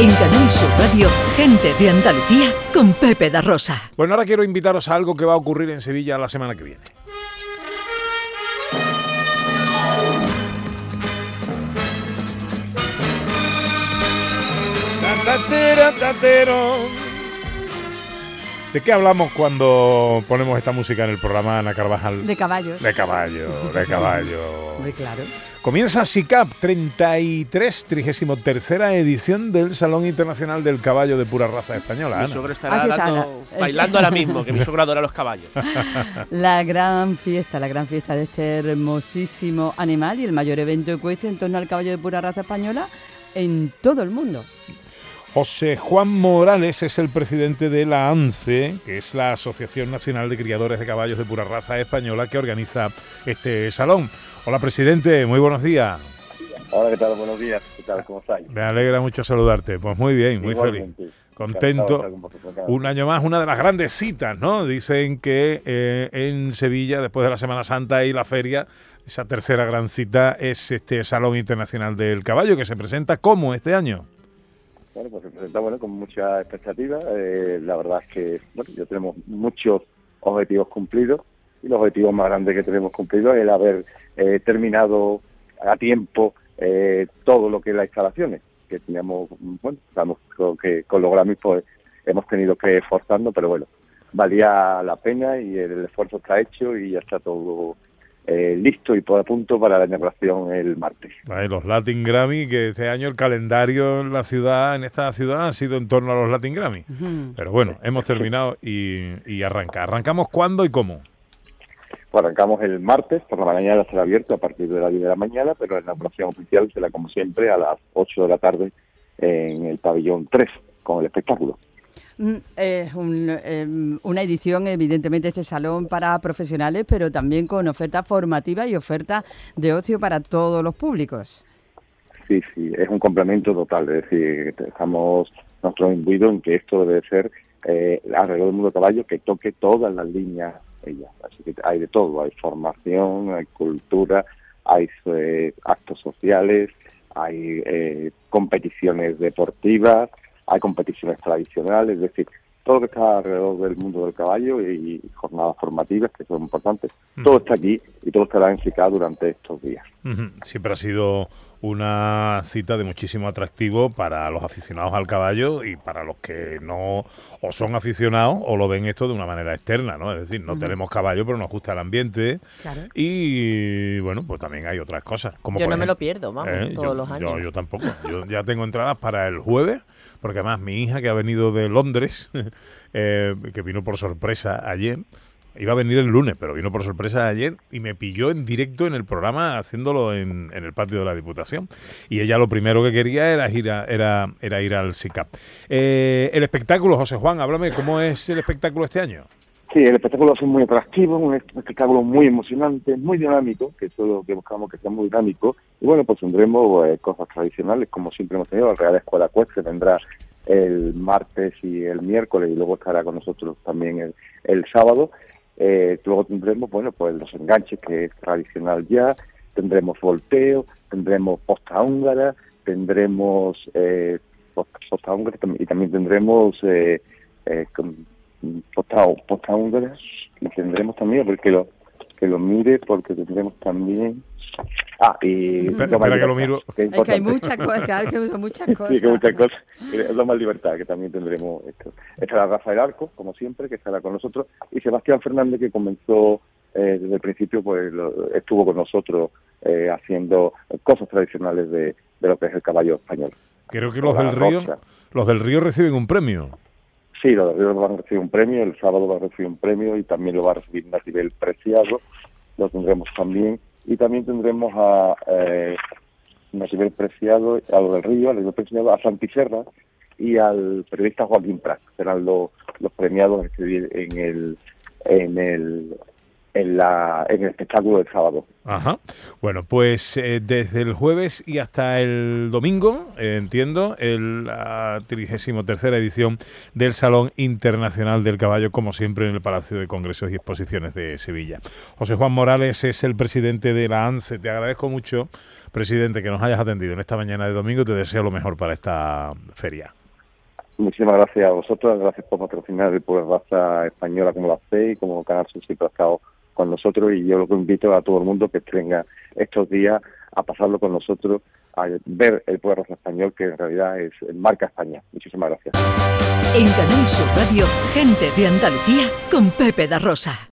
En Canal Sur Radio, gente de Andalucía con Pepe da Rosa. Bueno, ahora quiero invitaros a algo que va a ocurrir en Sevilla la semana que viene. ¿De qué hablamos cuando ponemos esta música en el programa Ana Carvajal? De caballos. De caballo, de caballo. Muy claro. Comienza SICAP 33, 33 edición del Salón Internacional del Caballo de Pura Raza Española. Mi Ana. suegro estará Así está, dando- la- bailando ahora mismo, que mi suegro adora los caballos. La gran fiesta, la gran fiesta de este hermosísimo animal y el mayor evento ecuestre en torno al caballo de pura raza española en todo el mundo. José Juan Morales es el presidente de la ANCE, que es la Asociación Nacional de Criadores de Caballos de Pura Raza Española, que organiza este salón. Hola, presidente, muy buenos días. Hola, ¿qué tal? Buenos días. ¿Qué tal? ¿Cómo estáis? Me alegra mucho saludarte. Pues muy bien, muy feliz. Igualmente. Contento. Un año más, una de las grandes citas, ¿no? Dicen que eh, en Sevilla, después de la Semana Santa y la feria, esa tercera gran cita es este Salón Internacional del Caballo, que se presenta como este año. Bueno, pues se presenta bueno, con mucha expectativa. Eh, la verdad es que bueno, ya tenemos muchos objetivos cumplidos y los objetivos más grandes que tenemos cumplidos es haber eh, terminado a tiempo eh, todo lo que es las instalaciones que teníamos, bueno, estamos con, que con los Grammys pues hemos tenido que esforzarnos, pero bueno, valía la pena y el esfuerzo está hecho y ya está todo eh, listo y por a punto para la inauguración el martes. Los Latin Grammy, que este año el calendario en la ciudad, en esta ciudad, ha sido en torno a los Latin Grammy. Pero bueno, hemos terminado y, y arranca. ¿Arrancamos cuándo y cómo? Pues arrancamos el martes, por la mañana será abierto a partir de las 10 de la mañana, pero la inauguración oficial será como siempre a las 8 de la tarde en el pabellón 3 con el espectáculo. Mm, Es em, una edición, evidentemente, este salón para profesionales, pero también con oferta formativa y oferta de ocio para todos los públicos. Sí, sí, es un complemento total, es decir, estamos nosotros imbuidos en que esto debe ser eh, alrededor del mundo caballo que toque todas las líneas ellas. Así que hay de todo, hay formación, hay cultura, hay eh, actos sociales, hay eh, competiciones deportivas, hay competiciones tradicionales, es decir, todo lo que está alrededor del mundo del caballo y, jornadas formativas que son importantes. Todo está aquí y todo estará en SICA durante estos días. Siempre ha sido una cita de muchísimo atractivo para los aficionados al caballo y para los que no o son aficionados o lo ven esto de una manera externa, ¿no? Es decir, no tenemos caballo, pero nos gusta el ambiente Claro. y bueno, pues también hay otras cosas. Como Yo no me lo pierdo, vamos, ¿Eh? todos yo, los yo- años. Yo, tampoco. Yo ya tengo entradas para el jueves, porque además mi hija que ha venido de Londres, eh, que vino por sorpresa ayer, iba a venir el lunes, pero vino por sorpresa ayer y me pilló en directo en el programa haciéndolo en, en el patio de la Diputación. Y ella lo primero que quería era ir, a- era, era ir al SICAP. Eh, el espectáculo, José Juan, háblame, ¿cómo es el espectáculo este año? Sí, el espectáculo ser muy atractivo, un espectáculo muy emocionante, muy dinámico, que es lo que buscamos que sea muy dinámico. Y bueno, pues tendremos eh, cosas tradicionales, como siempre hemos tenido. La Real Escuela Ecuestre vendrá el martes y el miércoles, y luego estará con nosotros también el, el sábado. Eh, luego tendremos, bueno, pues los enganches, que es tradicional ya. Tendremos volteo, tendremos posta húngara, tendremos eh, posta, húngara y también tendremos eh, eh, posta, posta húngara y tendremos también porque lo que lo mire porque tendremos también ah y Espera, que lo libertad, miro. que Es que hay muchas cosas, claro que son muchas cosas. Sí, que muchas cosas. Es lo más libertad, que también tendremos esto. Estará Rafael Arco, como siempre, que estará con nosotros, y Sebastián Fernández, que comenzó eh, desde el principio, pues lo- estuvo con nosotros eh, haciendo cosas tradicionales de, de lo que es el caballo español. Creo que los La del Río, Rosa. los del Río reciben un premio. Sí, los de Río van a recibir un premio, el sábado va a recibir un premio y también lo va a recibir Natibel Preciado, lo tendremos también. Y también tendremos a eh, Natibel Preciado, a lo del Río, a Natibel Preciado, a Santiserra y al periodista Joaquín Prat. Serán los, los premiados en el, en el en, la, en el espectáculo del sábado. Ajá. Bueno, pues eh, desde el jueves y hasta el domingo, eh, entiendo, el, la 33 edición del Salón Internacional del Caballo, como siempre, en el Palacio de Congresos y Exposiciones de Sevilla. José Juan Morales es el presidente de la ANSE. Te agradezco mucho, presidente, que nos hayas atendido en esta mañana de domingo. Te deseo lo mejor para esta feria. Muchísimas gracias a vosotros, gracias por patrocinar el Pueblo Raza Española como la fe y como Canal Sur siempre ha estado con nosotros y yo lo que invito a todo el mundo que tenga estos días a pasarlo con nosotros, a ver el pueblo español que en realidad es marca España. Muchísimas gracias. En Canal Sur Radio, gente de Andalucía con Pepe da.